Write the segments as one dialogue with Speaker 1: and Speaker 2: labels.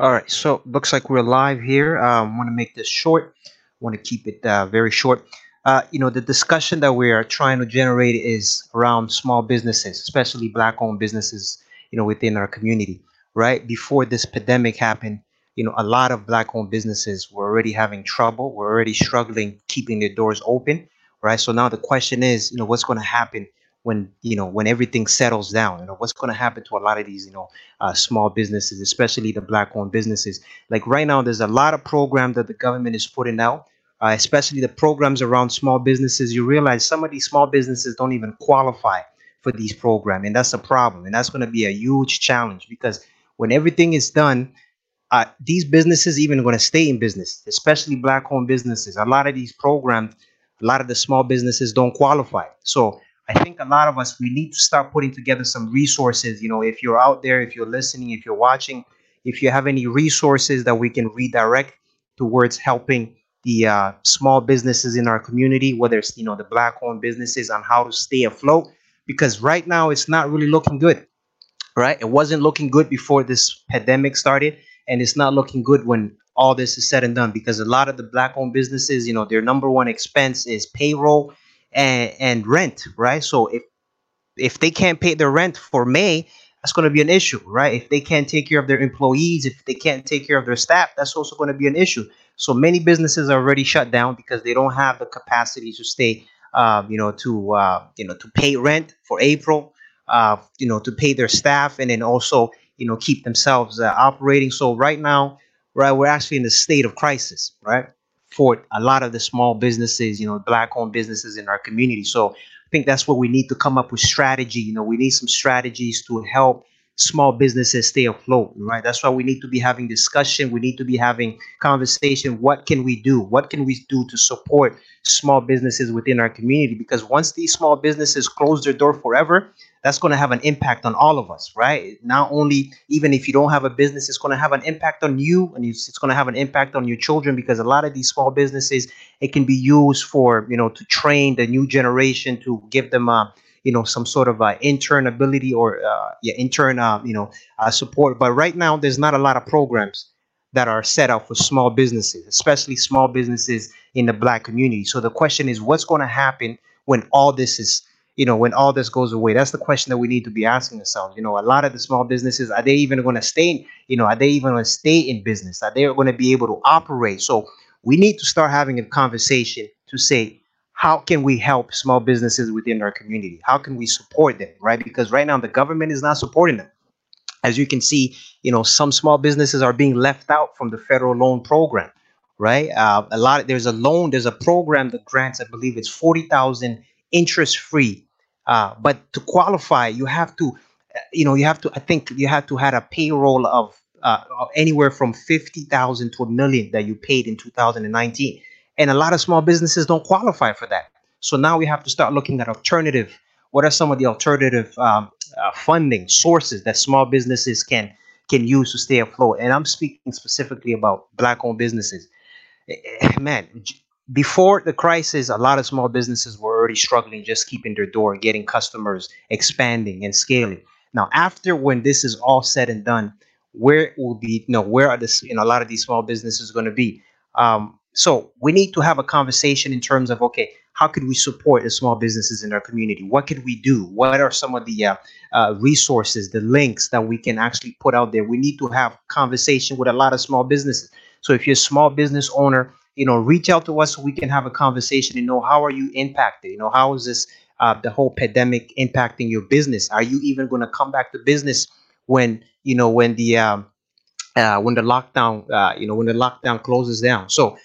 Speaker 1: All right, so looks like we're live here. Um, want to make this short. Want to keep it uh, very short. Uh, you know, the discussion that we are trying to generate is around small businesses, especially black-owned businesses. You know, within our community. Right before this pandemic happened, you know, a lot of black-owned businesses were already having trouble. Were already struggling keeping their doors open. Right. So now the question is, you know, what's going to happen when you know when everything settles down you know what's going to happen to a lot of these you know uh, small businesses especially the black owned businesses. Like right now there's a lot of programs that the government is putting out uh, especially the programs around small businesses. You realize some of these small businesses don't even qualify for these programs and that's a problem and that's going to be a huge challenge because when everything is done uh, these businesses even going to stay in business especially black owned businesses. A lot of these programs a lot of the small businesses don't qualify. So I think a lot of us we need to start putting together some resources. You know, if you're out there, if you're listening, if you're watching, if you have any resources that we can redirect towards helping the uh, small businesses in our community, whether it's you know the black-owned businesses, on how to stay afloat, because right now it's not really looking good. Right, it wasn't looking good before this pandemic started, and it's not looking good when all this is said and done. Because a lot of the black-owned businesses, you know, their number one expense is payroll and and rent, right? So if if they can't pay their rent for May, that's going to be an issue, right? If they can't take care of their employees, if they can't take care of their staff, that's also going to be an issue. So many businesses are already shut down because they don't have the capacity to stay, um, you know, to uh, you know to pay rent for April, uh, you know, to pay their staff, and then also you know keep themselves uh, operating. So right now, right, we're actually in a state of crisis, right? For a lot of the small businesses, you know, black owned businesses in our community. So I think that's what we need to come up with strategy. You know, we need some strategies to help small businesses stay afloat, right? That's why we need to be having discussion. We need to be having conversation. What can we do? What can we do to support small businesses within our community? Because once these small businesses close their door forever, that's going to have an impact on all of us, right? Not only even if you don't have a business, it's going to have an impact on you, and it's, going to have an impact on your children because a lot of these small businesses it can be used for you know to train the new generation to give them a you know some sort of uh, intern ability or uh, yeah intern uh, you know uh, support. But right now, there's not a lot of programs that are set up for small businesses, especially small businesses in the black community. So the question is, what's going to happen when all this is you know, when all this goes away? That's the question that we need to be asking ourselves. You know, a lot of the small businesses, are they even going to stay, you know, are they even going to stay in business? Are they going to be able to operate? So we need to start having a conversation to say, how can we help small businesses within our community? How can we support them, right? Because right now the government is not supporting them. As you can see, you know, some small businesses are being left out from the federal loan program, right? Uh, a lot. Of, there's a loan. There's a program that grants, I believe, it's forty thousand interest free uh, but to qualify, you have to, uh, you know, you have to. I think you have to have a payroll of uh, anywhere from fifty thousand to a million that you paid in 2019, and a lot of small businesses don't qualify for that. So now we have to start looking at alternative. What are some of the alternative um, uh, funding sources that small businesses can can use to stay afloat? And I'm speaking specifically about black-owned businesses. Eh, eh, man, before the crisis, a lot of small businesses were already struggling just keeping their door, getting customers, expanding and scaling. Now, after when this is all said and done, where will be, you know, where are this, you know, a lot of these small businesses going to be? Um, so we need to have a conversation in terms of, okay, how could we support the small businesses in our community? What could we do? What are some of the uh, uh, resources, the links that we can actually put out there? We need to have conversation with a lot of small businesses. So if you're a small business owner, you know, reach out to us so we can have a conversation and know how are you impacted? You know, how is this uh, the whole pandemic impacting your business? Are you even going to come back to business when you know when the um, uh, when the lockdown uh, you know when the lockdown closes down? So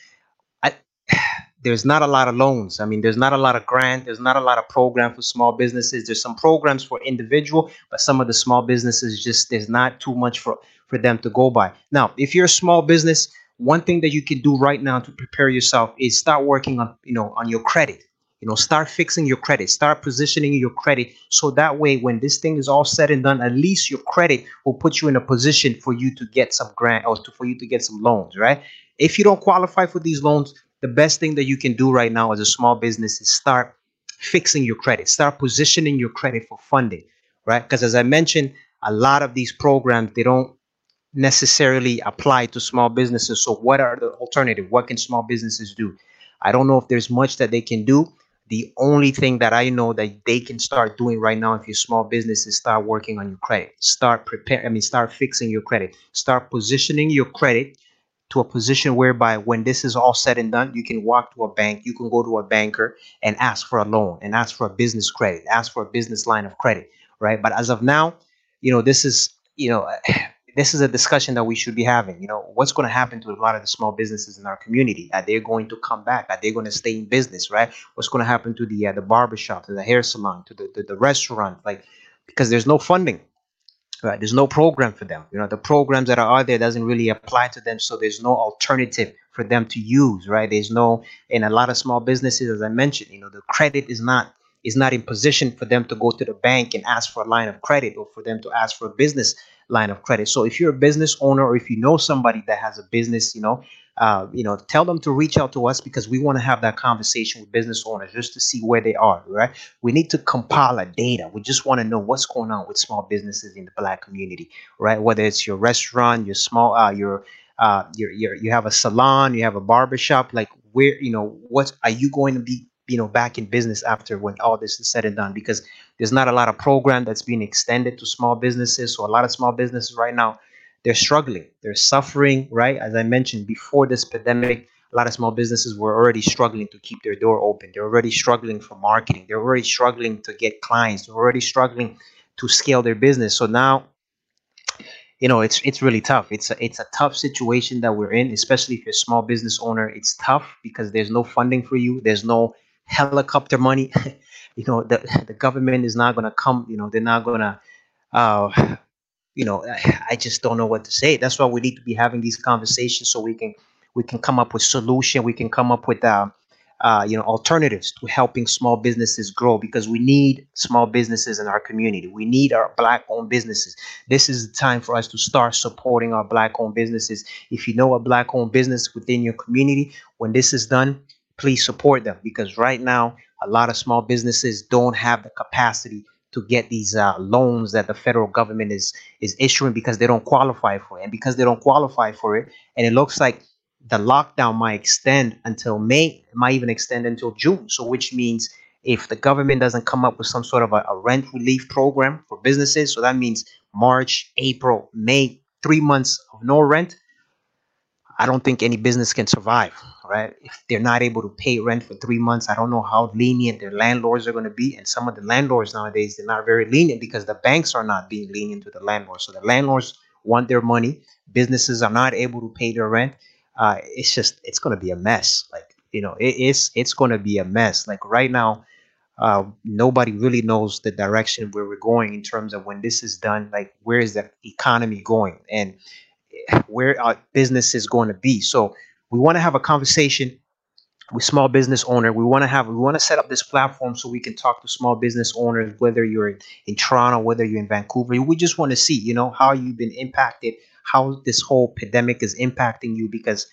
Speaker 1: I, there's not a lot of loans. I mean, there's not a lot of grant. There's not a lot of program for small businesses. There's some programs for individual, but some of the small businesses just there's not too much for for them to go by. Now, if you're a small business one thing that you can do right now to prepare yourself is start working on you know on your credit. You know start fixing your credit. Start positioning your credit so that way when this thing is all said and done at least your credit will put you in a position for you to get some grant or to, for you to get some loans right? If you don't qualify for these loans the best thing that you can do right now as a small business is start fixing your credit. Start positioning your credit for funding right? Because as i mentioned a lot of these programs they don't necessarily apply to small businesses. So, what are the alternative? What can small businesses do? I don't know if there's much that they can do. The only thing that I know that they can start doing right now, if you're small business, is start working on your credit. Start prepare. I mean, start fixing your credit. Start positioning your credit to a position whereby when this is all said and done, you can walk to a bank, you can go to a banker and ask for a loan and ask for a business credit, ask for a business line of credit, right? But as of now, you know, this is, you know, this is a discussion that we should be having. You know, what's going to happen to a lot of the small businesses in our community? Are they going to come back? Are they going to stay in business? Right? What's going to happen to the uh, the barbershop, to the hair salon, to the, the the restaurant? Like, because there's no funding right there's no program for them you know the programs that are out there doesn't really apply to them so there's no alternative for them to use right there's no in a lot of small businesses as i mentioned you know the credit is not is not in position for them to go to the bank and ask for a line of credit or for them to ask for a business line of credit so if you're a business owner or if you know somebody that has a business you know uh, you know, tell them to reach out to us because we want to have that conversation with business owners just to see where they are, right? We need to compile a data. We just want to know what's going on with small businesses in the black community, right? Whether it's your restaurant, your small, uh, your, uh, you have a salon, you have a barbershop, like where, you know, what are you going to be, you know, back in business after when all this is said and done? Because there's not a lot of program that's being extended to small businesses. So a lot of small businesses right now they're struggling, they're suffering, right? As I mentioned before this pandemic, a lot of small businesses were already struggling to keep their door open. They're already struggling for marketing. They're already struggling to get clients. They're already struggling to scale their business. So now, you know, it's it's really tough. It's a, it's a tough situation that we're in, especially if you're a small business owner. It's tough because there's no funding for you. There's no helicopter money. you know, the the government is not going to come. You know, they're not going to uh, you know, I, just don't know what to say. That's why we need to be having these conversations so we can we can come up with solution. We can come up with uh, uh, you know alternatives to helping small businesses grow because we need small businesses in our community. We need our black-owned businesses. This is the time for us to start supporting our black-owned businesses. If you know a black-owned business within your community, when this is done, please support them because right now a lot of small businesses don't have the capacity to get these uh, loans that the federal government is is issuing because they don't qualify for it, and because they don't qualify for it, and it looks like the lockdown might extend until May, it might even extend until June. So, which means if the government doesn't come up with some sort of a, a rent relief program for businesses, so that means March, April, May, three months of no rent, I don't think any business can survive, right? If they're not able to pay rent for three months, I don't know how lenient their landlords are going to be. And some of the landlords nowadays, they're not very lenient because the banks are not being lenient to the landlords. So the landlords want their money. Businesses are not able to pay their rent. Uh, it's just, it's going to be a mess. Like, you know, it is, it's going to be a mess. Like right now, uh, nobody really knows the direction where we're going in terms of when this is done. Like, where is the economy going? And where our business is going to be. So we want to have a conversation with small business owner. We want to have we want to set up this platform so we can talk to small business owners, whether you're in, Toronto, whether you're in Vancouver. We just want to see, you know, how you've been impacted, how this whole pandemic is impacting you. Because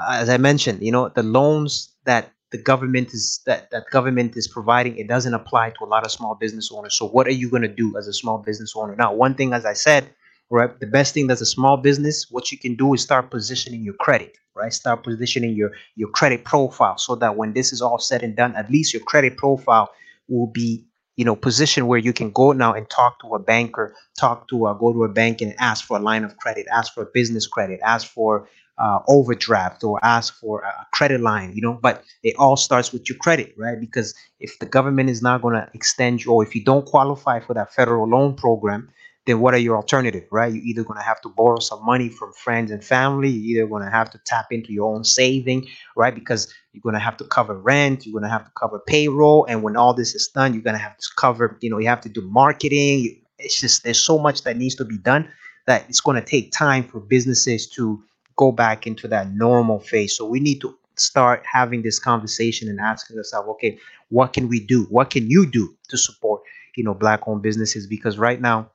Speaker 1: uh, as I mentioned, you know, the loans that the government is that that government is providing it doesn't apply to a lot of small business owners. So what are you going to do as a small business owner? Now, one thing, as I said right? The best thing that's a small business, what you can do is start positioning your credit, right? Start positioning your your credit profile so that when this is all said and done, at least your credit profile will be you know position where you can go now and talk to a banker talk to a go to a bank and ask for a line of credit ask for a business credit ask for uh, overdraft or ask for a credit line you know but it all starts with your credit right because if the government is not going to extend you or if you don't qualify for that federal loan program then what are your alternative, right? You're either going to have to borrow some money from friends and family. You're either going to have to tap into your own saving, right? Because you're going to have to cover rent. You're going to have to cover payroll. And when all this is done, you're going to have to cover, you know, you have to do marketing. It's just, there's so much that needs to be done that it's going to take time for businesses to go back into that normal phase. So we need to start having this conversation and asking ourselves, okay, what can we do? What can you do to support, you know, black owned businesses? Because right now,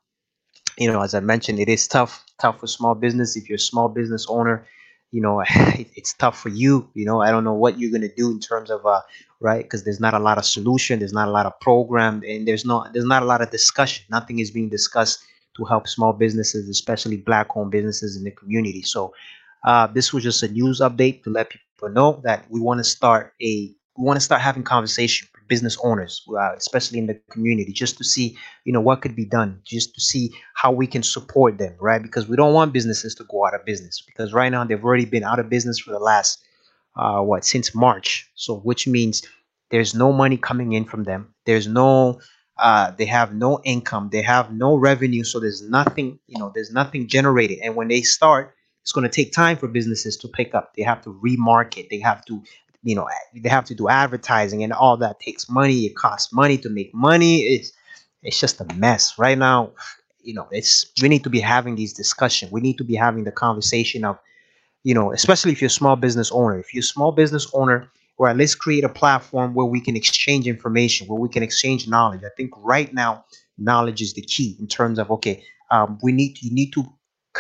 Speaker 1: you know, as I mentioned, it is tough, tough for small business. If you're a small business owner, you know, it, it's tough for you. You know, I don't know what you're gonna do in terms of, uh, right? Because there's not a lot of solution, there's not a lot of program, and there's not there's not a lot of discussion. Nothing is being discussed to help small businesses, especially black-owned businesses in the community. So uh, this was just a news update to let people know that we want to start a we want to start having conversation business owners, uh, especially in the community, just to see you know what could be done, just to see how we can support them, right? Because we don't want businesses to go out of business because right now they've already been out of business for the last uh, what since March. So which means there's no money coming in from them. There's no uh, they have no income. They have no revenue. So there's nothing, you know, there's nothing generated. And when they start, it's going to take time for businesses to pick up. They have to remarket. They have to, you know, they have to do advertising and all that takes money. It costs money to make money. It's it's just a mess right now. You know, it's we need to be having these discussions. We need to be having the conversation of you know, especially if you're a small business owner. If you're a small business owner, well, let's create a platform where we can exchange information, where we can exchange knowledge. I think right now, knowledge is the key in terms of okay, um, we need you need to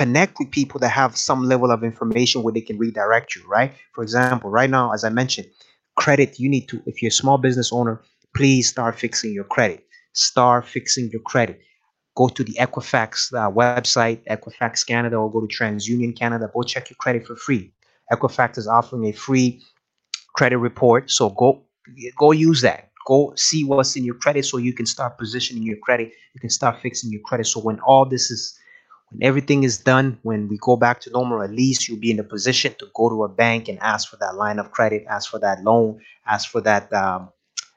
Speaker 1: connect with people that have some level of information where they can redirect you. Right? For example, right now, as I mentioned, credit. You need to, if you're a small business owner, please start fixing your credit. Start fixing your credit go to the Equifax uh, website, Equifax Canada, or go to TransUnion Canada. Go check your credit for free. Equifax is offering a free credit report, so go go use that. Go see what's in your credit, so you can start positioning your credit. You can start fixing your credit. So when all this is when everything is done, when we go back to normal, at least you'll be in a position to go to a bank and ask for that line of credit, ask for that loan, ask for that um,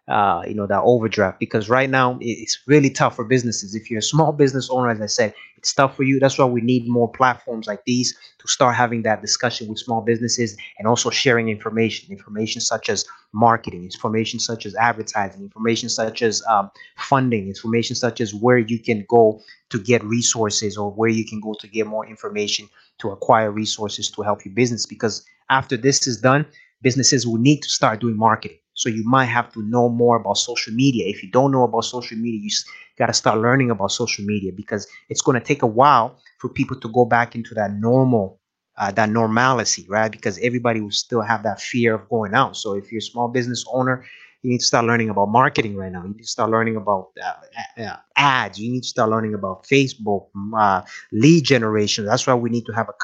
Speaker 1: uh, you know, that overdraft because right now it's really tough for businesses. If you're a small business owner, as I said, it's tough for you. That's why we need more platforms like these to start having that discussion with small businesses and also sharing information, information such as marketing, information such as advertising, information such as um, funding, information such as where you can go to get resources or where you can go to get more information to acquire resources to help your business. Because after this is done, businesses will need to start doing marketing so you might have to know more about social media. If you don't know about social media, you got to start learning about social media because it's going to take a while for people to go back into that normal, uh, that normalcy, right? Because everybody will still have that fear of going out. So if you're a small business owner, you need to start learning about marketing right now. You need to start learning about uh, uh, ads. You need to start learning about Facebook, uh, lead generation. That's why we need to have a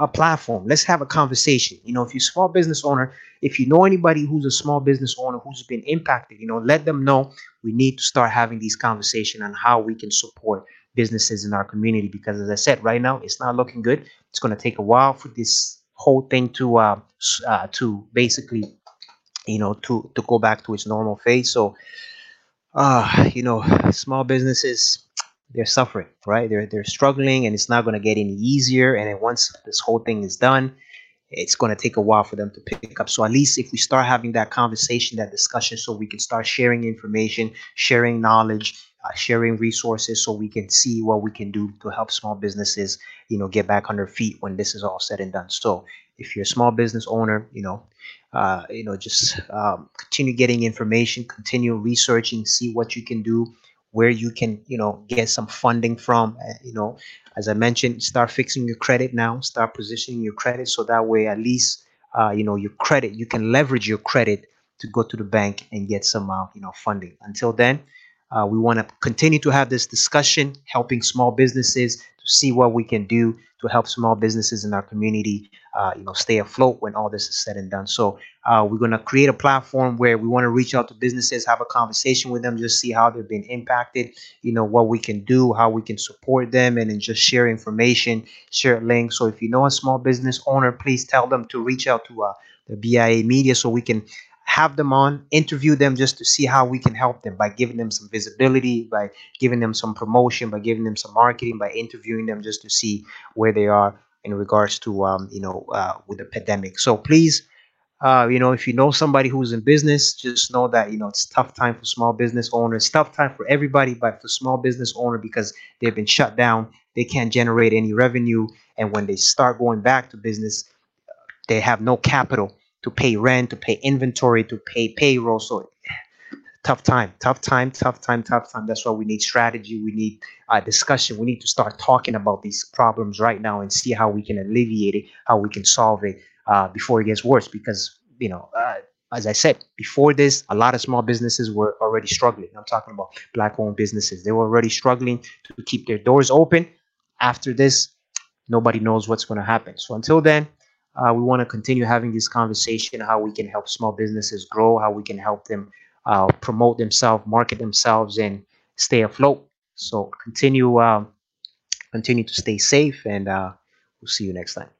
Speaker 1: a platform. Let's have a conversation. You know, if you're a small business owner, if you know anybody who's a small business owner who's been impacted, you know, let them know we need to start having these conversations on how we can support businesses in our community. Because as I said, right now it's not looking good. It's going to take a while for this whole thing to uh, uh to basically, you know, to to go back to its normal phase. So, uh, you know, small businesses they're suffering, right? They're they're struggling, and it's not going to get any easier. And then once this whole thing is done, it's going to take a while for them to pick up. So at least if we start having that conversation, that discussion, so we can start sharing information, sharing knowledge, uh, sharing resources, so we can see what we can do to help small businesses, you know, get back on their feet when this is all said and done. So if you're a small business owner, you know, uh, you know, just um, continue getting information, continue researching, see what you can do where you can you know get some funding from uh, you know as i mentioned start fixing your credit now start positioning your credit so that way at least uh, you know your credit you can leverage your credit to go to the bank and get some uh, you know funding. Until then uh, we want to continue to have this discussion helping small businesses see what we can do to help small businesses in our community, uh, you know, stay afloat when all this is said and done. So uh, we're going to create a platform where we want to reach out to businesses, have a conversation with them, just see how they've been impacted, you know, what we can do, how we can support them, and then just share information, share links. So if you know a small business owner, please tell them to reach out to uh, the BIA Media so we can have them on, interview them just to see how we can help them by giving them some visibility, by giving them some promotion, by giving them some marketing, by interviewing them just to see where they are in regards to um, you know uh, with the pandemic. So please, uh, you know, if you know somebody who's in business, just know that you know it's tough time for small business owners, tough time for everybody, but for small business owner because they've been shut down, they can't generate any revenue, and when they start going back to business, they have no capital to pay rent, to pay inventory, to pay payroll. So tough time, tough time, tough time, tough time. That's why we need strategy. We need uh, discussion. We need to start talking about these problems right now and see how we can alleviate it, how we can solve it uh, before it gets worse. Because you know, uh, as I said before this, a lot of small businesses were already struggling. I'm talking about black owned businesses. They were already struggling to keep their doors open. After this, nobody knows what's going to happen. So until then, uh, we want to continue having this conversation how we can help small businesses grow, how we can help them uh, promote themselves, market themselves, and stay afloat. So continue, um, continue to stay safe, and uh, we'll see you next time.